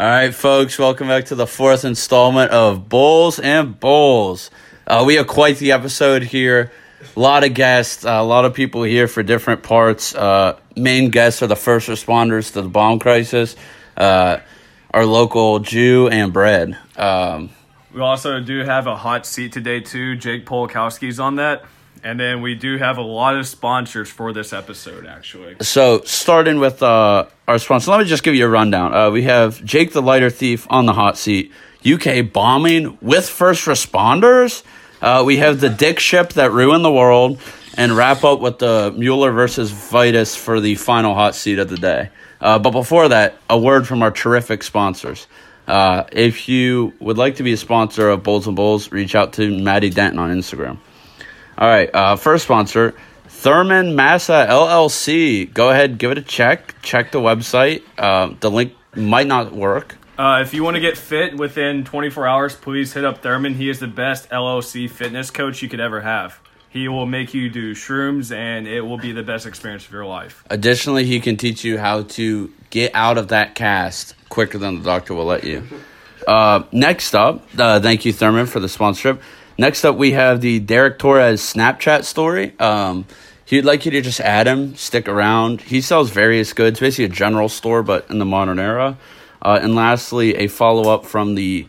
All right, folks, welcome back to the fourth installment of Bowls and Bowls. Uh, we have quite the episode here. A lot of guests, uh, a lot of people here for different parts. Uh, main guests are the first responders to the bomb crisis, uh, our local Jew and Bread. Um, We also do have a hot seat today too. Jake Polakowski's on that. And then we do have a lot of sponsors for this episode actually. So, starting with uh, our sponsor, let me just give you a rundown. Uh, we have Jake the Lighter Thief on the hot seat, UK bombing with first responders. Uh, we have the Dick ship that ruined the world, and wrap up with the Mueller versus Vitus for the final hot seat of the day. Uh, but before that, a word from our terrific sponsors. Uh, if you would like to be a sponsor of Bowls and Bowls, reach out to Maddie Denton on Instagram. All right, uh, first sponsor, Thurman Massa LLC. Go ahead, give it a check. Check the website. Uh, the link might not work. Uh, if you want to get fit within 24 hours, please hit up Thurman. He is the best LLC fitness coach you could ever have. He will make you do shrooms, and it will be the best experience of your life. Additionally, he can teach you how to get out of that cast quicker than the doctor will let you. Uh, next up, uh, thank you, Thurman, for the sponsorship. Next up, we have the Derek Torres Snapchat story. Um, he'd like you to just add him, stick around. He sells various goods, basically a general store, but in the modern era. Uh, and lastly, a follow up from the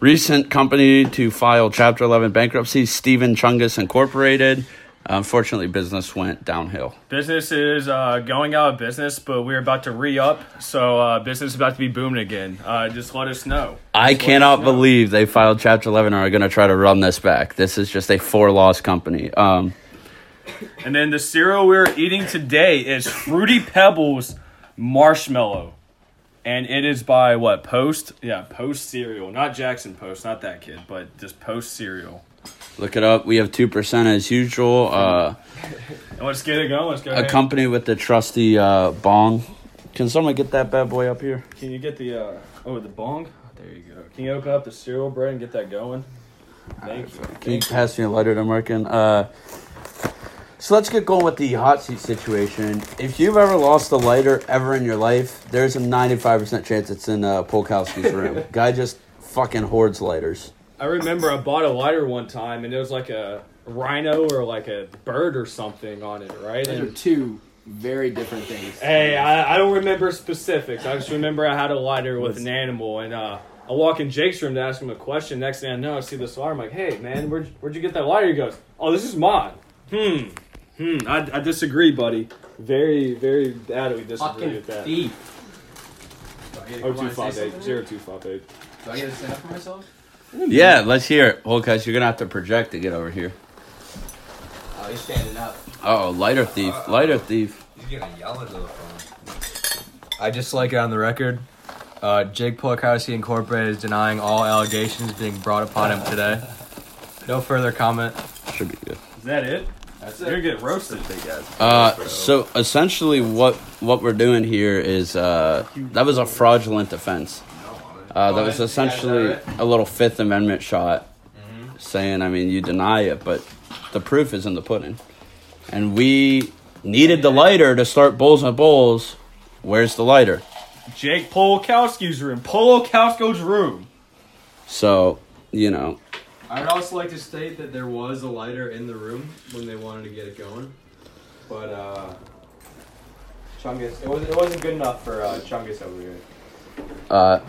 recent company to file Chapter 11 bankruptcy, Stephen Chungus Incorporated. Unfortunately, business went downhill. Business is uh, going out of business, but we're about to re up, so uh, business is about to be booming again. Uh, just let us know. I Just let cannot know. believe they filed Chapter 11 and are going to try to run this back. This is just a four loss company. Um, And then the cereal we're eating today is Fruity Pebbles Marshmallow. And it is by what? Post? Yeah, Post Cereal. Not Jackson Post, not that kid, but just Post Cereal. Look it up. We have 2% as usual. Uh, let's get it going. Let's go. a ahead. company with the trusty uh, bong. Can someone get that bad boy up here? Can you get the, uh, oh, the bong? There you go. Can you open up the cereal bread and get that going? Thank you. Can you pass me a lighter, American? Uh, so let's get going with the hot seat situation. If you've ever lost a lighter ever in your life, there's a 95% chance it's in uh, Polkowski's room. Guy just fucking hoards lighters. I remember I bought a lighter one time and it was like a rhino or like a bird or something on it, right? Those are And, two very different things. hey, I, I don't remember specifics. I just remember I had a lighter with an animal and uh, I walk in Jake's room to ask him a question. Next thing I know, I see this lighter. I'm like, hey, man, where'd, where'd you get that lighter? He goes, oh, this is mine. Hmm. Hmm. I, I disagree, buddy. Very, very badly disagree Fucking with that. thief. Do I get to Oh, come on two and say five eight something? zero two five eight. Do I get to stand up for myself? Yeah, let's hear it. Polkowski, you're going to have to project to get over here. Oh, he's standing up. Oh, lighter thief. Lighter thief. He's gonna yell into the phone. I just like it on the record. Uh, Jake Polakowski Incorporated is denying all allegations being brought upon him today. No further comment. Should be good. Is that it? That's it. You're gonna get roasted. Uh, so essentially, what what we're doing here is uh, that was a fraudulent offense. Uh, that was essentially a little Fifth Amendment shot, saying, I mean, you deny it, but the proof is in the pudding. And we needed the lighter to start Bowls and Bowls. Where's the lighter? Jake Polakowski's room. Polakowski's room. So, you know, I would also like to state that there was a lighter in the room when they wanted to get it going, but uh, Chungus, it wasn't, it wasn't good enough for uh, Chungus over here. uh,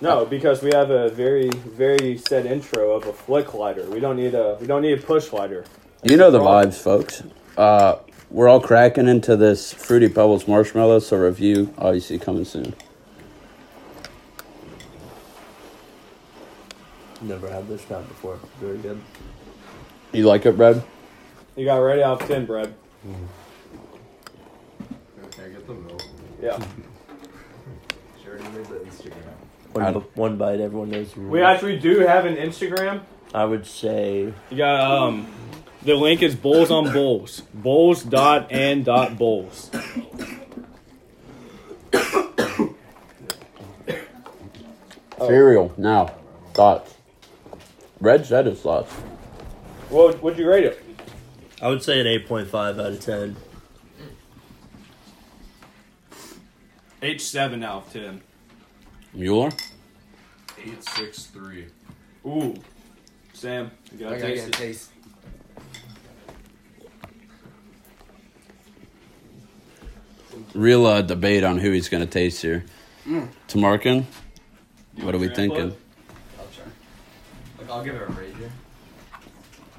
No, because we have a very, very set intro of a flick lighter. We don't need a we don't need a push lighter. You know the vibes, folks. Uh, we're all cracking into this Fruity Pebbles marshmallow, so review obviously coming soon. Never had this kind before. Very good. You like it, Brad? You got ready out of ten, bread. Can I get the milk? Yeah. She already made the Instagram. One, I- b- one bite, everyone knows the rules. We actually do have an Instagram. I would say You got um the link is bowls on bowls. Bowls dot and dot bowls. Cereal now. Thoughts. Red said his thoughts. What would you rate it? I would say an eight point five out of ten. H seven out of ten. Mueller. Eight six three. Ooh, Sam, you gotta gotta taste get a it. taste. Real uh, debate on who he's going to taste here. Mm. Tamarkin. What are we Trample thinking? it? I'll try. Like, I'll give it a rate here.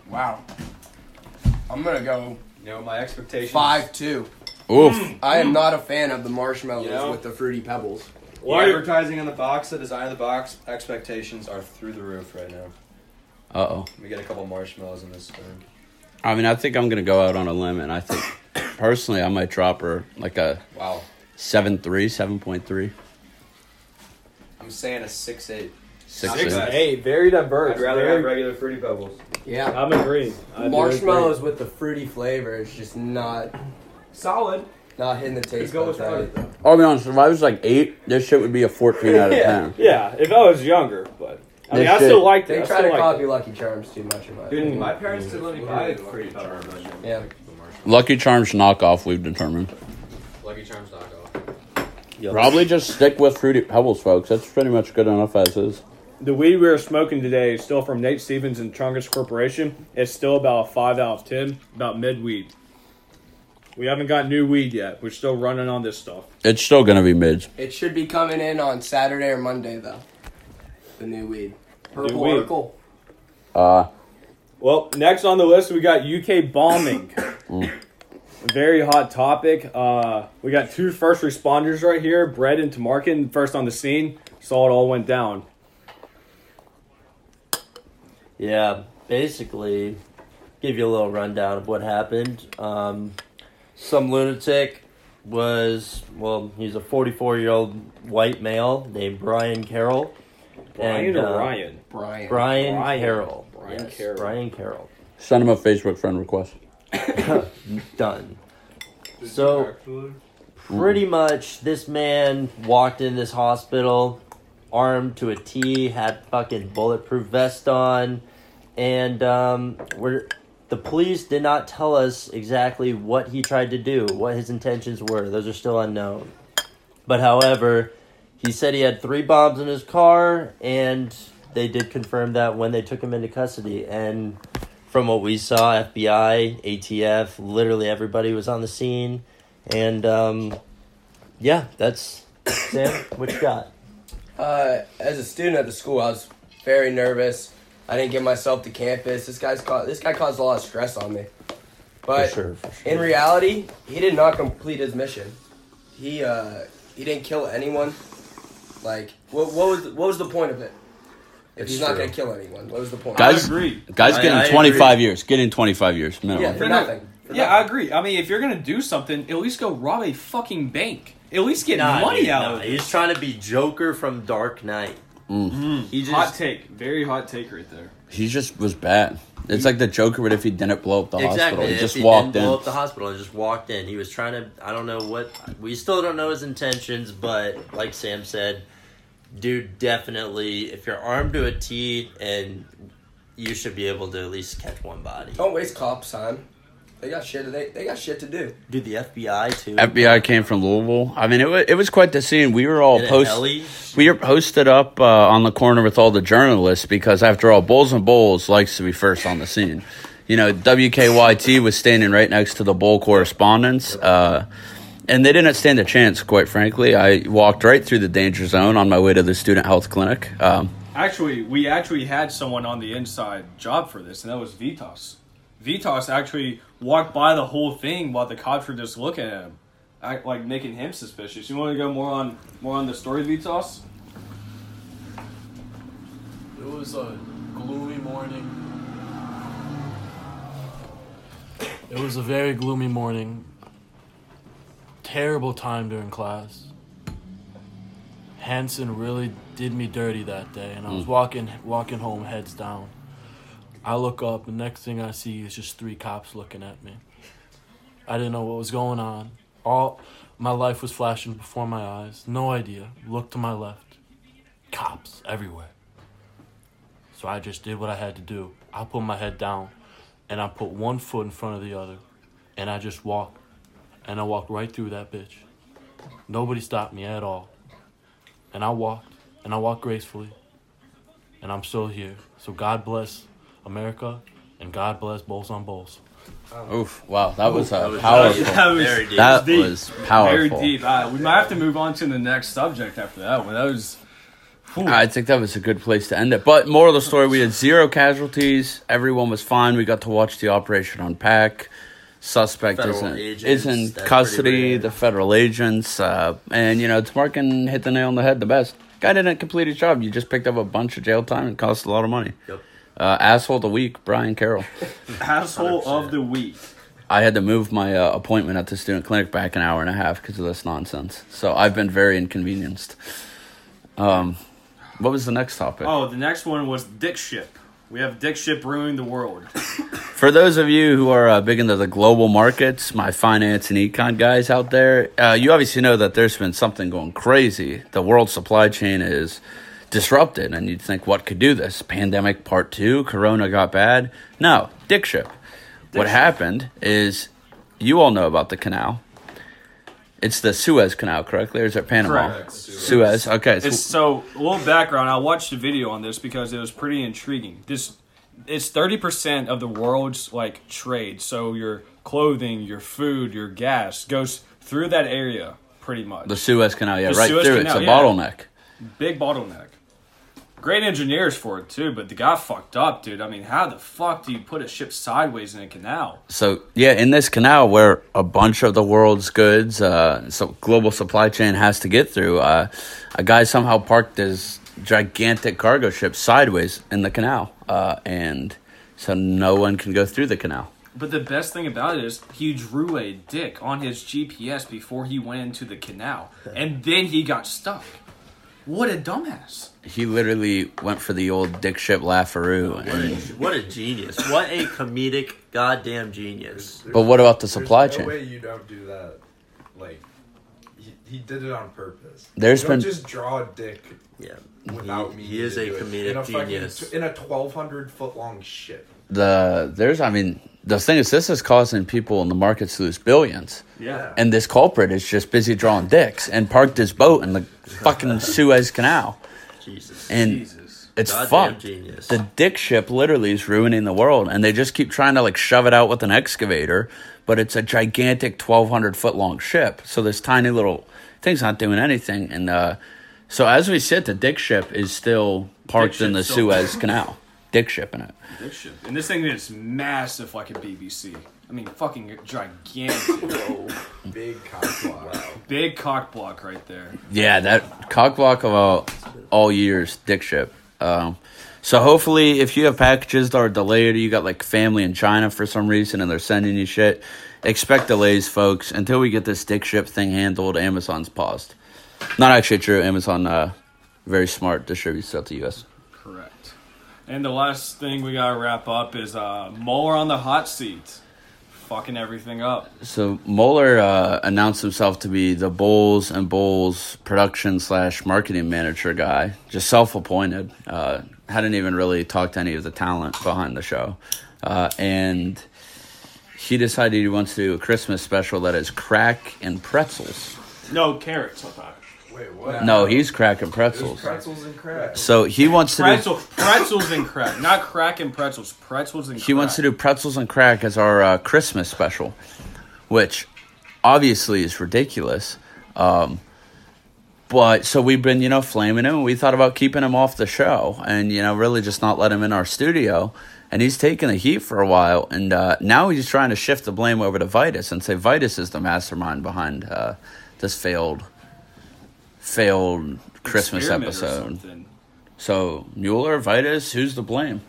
Wow. I'm gonna go You know, my expectations. five two. Oof. I am not a fan of the marshmallows Yeah. with the fruity pebbles. The Why? advertising on the box, the design of the box, expectations are through the roof right now. Uh oh. We get a couple marshmallows in this thing. I mean, I think I'm going to go out on a limb, and I think personally I might drop her like a Wow. 7.3, 7.3. I'm saying a six eight. Six, Six, eight. eight, very diverse. I'd rather very, have regular fruity pebbles. Yeah. I'm agreeing. I do Marshmallows with the fruity flavor is just not Solid. Not hitting the taste go buds with right. right. I'll be honest, if I was like 8, this shit would be a 14 out of 10. Yeah, if I was younger, but I mean, This I shit- still liked it. They I try still to liked copy it. Lucky Charms too much in my Dude, opinion. My parents didn't let me buy Literally fruity Lucky pebbles. Charms. Yeah. Lucky Charms knockoff, we've determined. Lucky Charms knockoff. Yep. Probably just stick with Fruity Pebbles, folks. That's pretty much good enough as is. The weed we are smoking today is still from Nate Stevens and Chungus Corporation. It's still about a 5 out of 10, about mid weed. We haven't got new weed yet. We're still running on this stuff. It's still going to be mids. It should be coming in on Saturday or Monday though. The new weed. Purple weed. Oracle. Uh, Well, next on the list, we got UK bombing. Very hot topic. Uh, we got two first responders right here, Brett and Tamarkin, first on the scene. Saw it all went down. Yeah, basically, give you a little rundown of what happened. Um, some lunatic was, well, he's a 44 year old white male named Brian Carroll. Brian And, or uh, Ryan? Brian. Brian, Brian. Carroll. Brian Yes, Carroll. Brian Carroll. send him a Facebook friend request. Done. So, pretty much, this man walked in this hospital armed to a T, had fucking bulletproof vest on, and um, we're, the police did not tell us exactly what he tried to do, what his intentions were. Those are still unknown. But however, he said he had three bombs in his car, and they did confirm that when they took him into custody. And from what we saw, FBI, ATF, literally everybody was on the scene. And um, yeah, that's Sam. What you got? Uh, as a student at the school, I was very nervous. I didn't get myself to campus. This guy's ca- this guy caused a lot of stress on me. But for sure, for sure. in reality, he did not complete his mission. He uh he didn't kill anyone. Like what what was what was the point of it? If It's he's not gonna kill anyone, what was the point? Guys- agree. Guy's I- getting I 25 agree. years. Getting 25 years minimum. yeah, for no- nothing. For Yeah, I agree. I mean, if you're gonna do something, at least go rob a fucking bank. At least get Nah, money dude, out nah, of it. He's trying to be Joker from Dark Knight. Mm. Mm. He just Hot take. Very hot take right there. He just was bad. It's like the Joker, but if he didn't blow up the exactly. hospital, he if just he walked didn't blow in. up the hospital and just walked in. He was trying to. I don't know what. We still don't know his intentions, but like Sam said, dude, definitely. If you're armed to a T, and you should be able to at least catch one body. Don't waste cops time. They got shit. They, they got shit to do. Dude, the FBI too. FBI came from Louisville. I mean, it was, it was quite the scene. We were all In post. We were posted up uh, on the corner with all the journalists because, after all, Bowls and Bowls likes to be first on the scene. You know, WKYT was standing right next to the Bull correspondents, uh, and they didn't stand a chance, quite frankly. I walked right through the danger zone on my way to the student health clinic. Um, Actually, we actually had someone on the inside job for this, and that was Vitas. Vitas actually walked by the whole thing while the cops were just looking at him, act, like making him suspicious. You want to go more on more on the story, Vitas? It was a gloomy morning. It was a very gloomy morning. Terrible time during class. Hanson really did me dirty that day, and I was hmm. walking walking home heads down. I look up, the next thing I see is just three cops looking at me. I didn't know what was going on. All my life was flashing before my eyes. No idea. Look to my left. Cops everywhere. So I just did what I had to do. I put my head down and I put one foot in front of the other and I just walked. And I walked right through that bitch. Nobody stopped me at all. And I walked and I walked gracefully, and I'm still here. So God bless America, and God bless Bowls on Bowls. Oof! Wow, that was uh, powerful. That was Very deep. That deep. was powerful. very deep. Uh, we might have to move on to the next subject after that one. That was. Whew. I think that was a good place to end it. But moral of the story: we had zero casualties. Everyone was fine. We got to watch the operation unpack. Suspect Federal isn't agents, is in that's pretty custody. rare. The federal agents, uh, and you know, Tamarkin hit the nail on the head. The best guy didn't complete his job. You just picked up a bunch of jail time and cost a lot of money. Yep. Uh, asshole of the week, Brian Carroll. Asshole of the week. I had to move my uh, appointment at the student clinic back an hour and a half because of this nonsense. So I've been very inconvenienced. Um, what was the next topic? Oh, the next one was Dick Ship. We have Dick Ship ruining the world. For those of you who are uh, big into the global markets, my finance and econ guys out there, uh, you obviously know that there's been something going crazy. The world supply chain is disrupted, and you'd think, what could do this? Pandemic part two, Corona got bad? No, dick ship. what happened is, you all know about the canal. It's the Suez Canal, correctly? Or is it Panama? Correct. Suez. Okay. It's, so a little background. I watched a video on this because it was pretty intriguing. This it's thirty percent of the world's like trade. So your clothing, your food, your gas goes through that area pretty much. the Suez Canal, yeah, The right Suez through. Canal, it's a yeah. bottleneck. Big bottleneck. Great engineers for it too, but the guy fucked up, dude. I mean, how the fuck do you put a ship sideways in a canal? So yeah, in this canal where a bunch of the world's goods, uh, so global supply chain has to get through, uh, a guy somehow parked his gigantic cargo ship sideways in the canal, uh, and so no one can go through the canal. But the best thing about it is he drew a dick on his GPS before he went into the canal, and then he got stuck. What a dumbass! He literally went for the old dick ship Laffaroo. What a, And, what a genius. What a comedic goddamn genius. but what about the There's supply no chain? way you don't do that. Like, he, he did it on purpose. There's you don't been- just draw a dick Yeah. without he, me. he is a do it. comedic in a genius. t- in a twelve hundred foot long ship. The there's, I mean, the thing is, this is causing people in the markets to lose billions. Yeah. And this culprit is just busy drawing dicks and parked his boat in the fucking Suez Canal. Jesus. And Jesus. it's Goddamn fucked. genius. The dick ship literally is ruining the world, and they just keep trying to like shove it out with an excavator, but it's a gigantic twelve hundred foot long ship. So this tiny little thing's not doing anything. And uh, so as we sit, the dick ship is still parked in the Suez Canal. Dick ship in it. Dick ship. And this thing is massive like a BBC. I mean, fucking gigantic. Bro. Big cock block. Big cock block right there. Yeah, that cock block of all, all years, dick ship. Um, so hopefully, if you have packages that are delayed, or you got like family in China for some reason, and they're sending you shit, expect delays, folks. Until we get this dick ship thing handled, Amazon's paused. Not actually true. Amazon, uh, very smart, distributes stuff to U.S. Correct. And the last thing we gotta wrap up is uh, Mueller on the hot seat. Fucking everything up. So Moeller uh, announced himself to be the Bowls and Bowls production slash marketing manager guy, just self appointed. Uh, hadn't even really talked to any of the talent behind the show, uh, and he decided he wants to do a Christmas special that is crack and pretzels. No carrots, I thought. Wait, what? No, he's cracking and There's pretzels. pretzels and crack. So he wants to do. Pretzel, pretzels and crack. Not crack and pretzels. Pretzels and He wants to do pretzels and crack as our uh, Christmas special, which obviously is ridiculous. Um, but so we've been, you know, flaming him. We thought about keeping him off the show and, you know, really just not let him in our studio. And he's taken the heat for a while. And uh, now he's trying to shift the blame over to Vitus and say Vitus is the mastermind behind uh, this failed, failed Christmas Experiment episode. So Mueller, Vitus, who's to blame?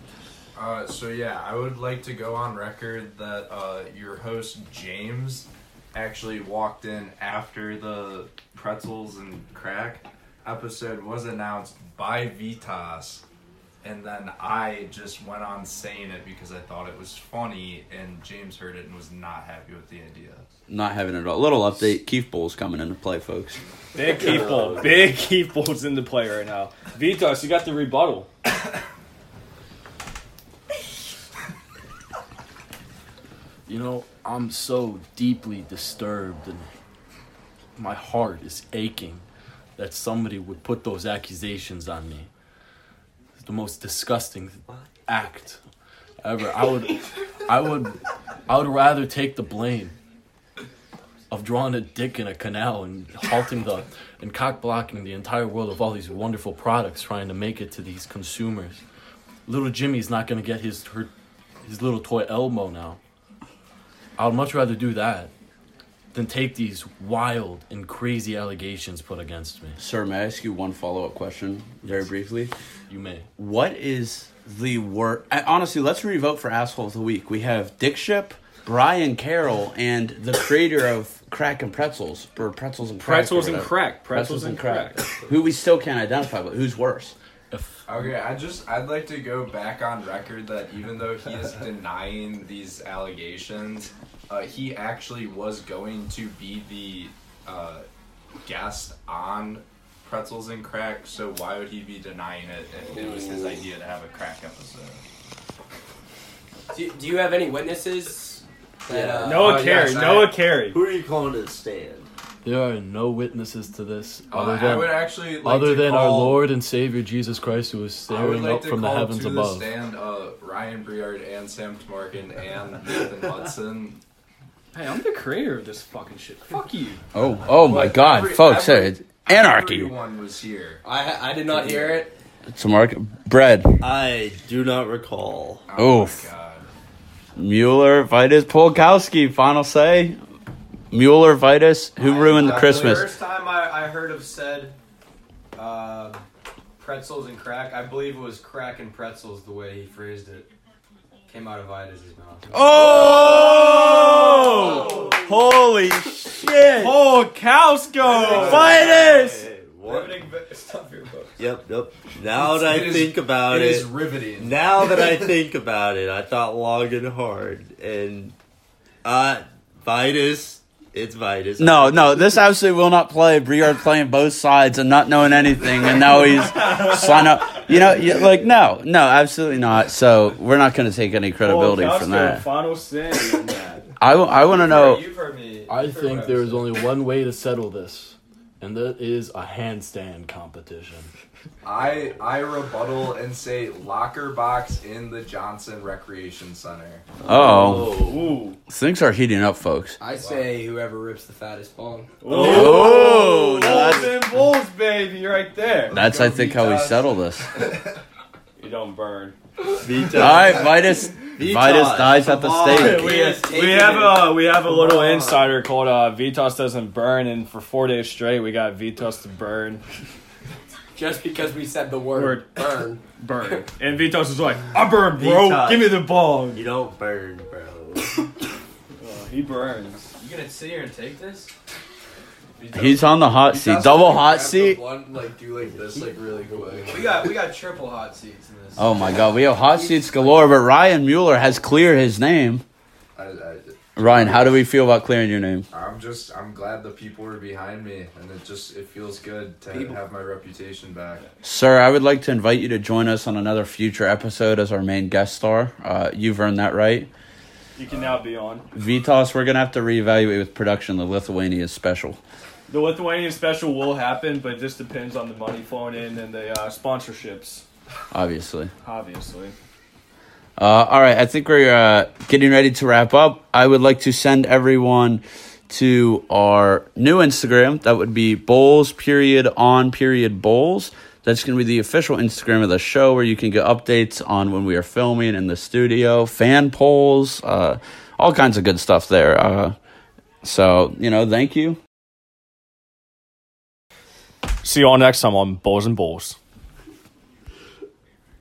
Uh, so yeah, I would like to go on record that uh, your host James actually walked in after the pretzels and crack episode was announced by Vitas, and then I just went on saying it because I thought it was funny, and James heard it and was not happy with the idea. Not having it all. Little update. Keith Bull's coming into play, folks. Big Keith Bull. Big Keith Bull's in the play right now. Vitas, you got the rebuttal. You know, I'm so deeply disturbed and my heart is aching that somebody would put those accusations on me. The most disgusting act ever. I would, I would, I would rather take the blame of drawing a dick in a canal and halting the and cock blocking the entire world of all these wonderful products trying to make it to these consumers. Little Jimmy's not gonna get his her, his little toy Elmo now. I would much rather do that than take these wild and crazy allegations put against me. Sir, may I ask you one follow up question very briefly? You may. What is the worst? Honestly, let's revote for asshole of the week. We have Dick Ship, Brian Carroll, and the creator of Crack and Pretzels, or Pretzels and Crack. or Pretzels and whatever. crack. Pretzels, and crack. Who we still can't identify, but who's worse? If Okay, I just I'd like to go back on record that even though he is denying these allegations, uh, he actually was going to be the uh, guest on Pretzels and Crack. So why would he be denying it if it was his idea to have a crack episode? Do, do you have any witnesses? That, Yeah. uh, Noah Oh, Carey. yes, I- Noah Carey. Who are you calling to the stand? There are no witnesses to this Uh, other I than would actually like other to than our Lord and Savior Jesus Christ, who is I staring like up to from the heavens to above. the stand uh, Ryan Briard and Sam Tamarkin and Nathan Hudson. Hey, I'm the creator of this fucking shit. Fuck you. Oh, oh my But God, every- folks! every- it's anarchy. Everyone was here. I I did not hear it. It's a mark. Bread. I do not recall. Oh Oof. my god. Mueller, Vitus, Polkowski. Final say. Mueller, Vitus. Who ruined the Christmas? The first time I, I heard of said uh, pretzels and crack, I believe it was crack and pretzels the way he phrased it. Came out of Vitus's mouth. Oh! Holy shit! Oh, Cowsco! Vitus! What? Riveting vi- Stop your book. Yep, yep. Now that I It is- think about It it, is riveting. now that I think about it, I thought long and hard, and uh, Vitus, it's Vitus. No, no, this absolutely will not play. Briard playing both sides and not knowing anything, and now he's sign up. You know, you, like no, no, absolutely not. So we're not going to take any credibility Oh, from that. Final say on that. I, I want to know. You've heard me. I think what there I've is said. only one way to settle this, and that is a handstand competition. I I rebuttal and say locker box in the Johnson Recreation Center. Oh, things are heating up, folks. I say whoever rips the fattest bong. Oh, oh no, Bulls that's, and bulls, baby, right there. that's I think how we settle this. You don't burn. All right, Vitus. Vitus dies at the come stake. we, we have a we have a little insider called uh, Vitos doesn't burn, and for four days straight we got Vitos to burn, Just because we said the word, Word. burn. burn, and Vitos is like, I burn, bro. Vitos. Give me the bong. You don't burn, bro. Uh, he burns. You gonna sit here and take this? He's on the hot seat, double hot seat. like do like this, like really quick. We got we got triple hot seats in this. Oh my God, we have hot seats galore. But Ryan Mueller has cleared his name. I, I, Ryan, how do we feel about clearing your name? I'm just I'm glad the people were behind me, and it just it feels good to People- have my reputation back. Sir, I would like to invite you to join us on another future episode as our main guest star. Uh, you've earned that right. You can now be on. Vitas, we're going to have to reevaluate with production the Lithuania special. The Lithuanian special will happen, but it just depends on the money flowing in and the uh, sponsorships, Obviously. obviously. Uh, all right, I think we're uh, getting ready to wrap up. I would like to send everyone to our new Instagram. That would be bowls period on period bowls. That's going to be the official Instagram of the show where you can get updates on when we are filming in the studio, fan polls, uh, all kinds of good stuff there. Uh, so, you know, thank you. See you all next time on Bowls and Bowls.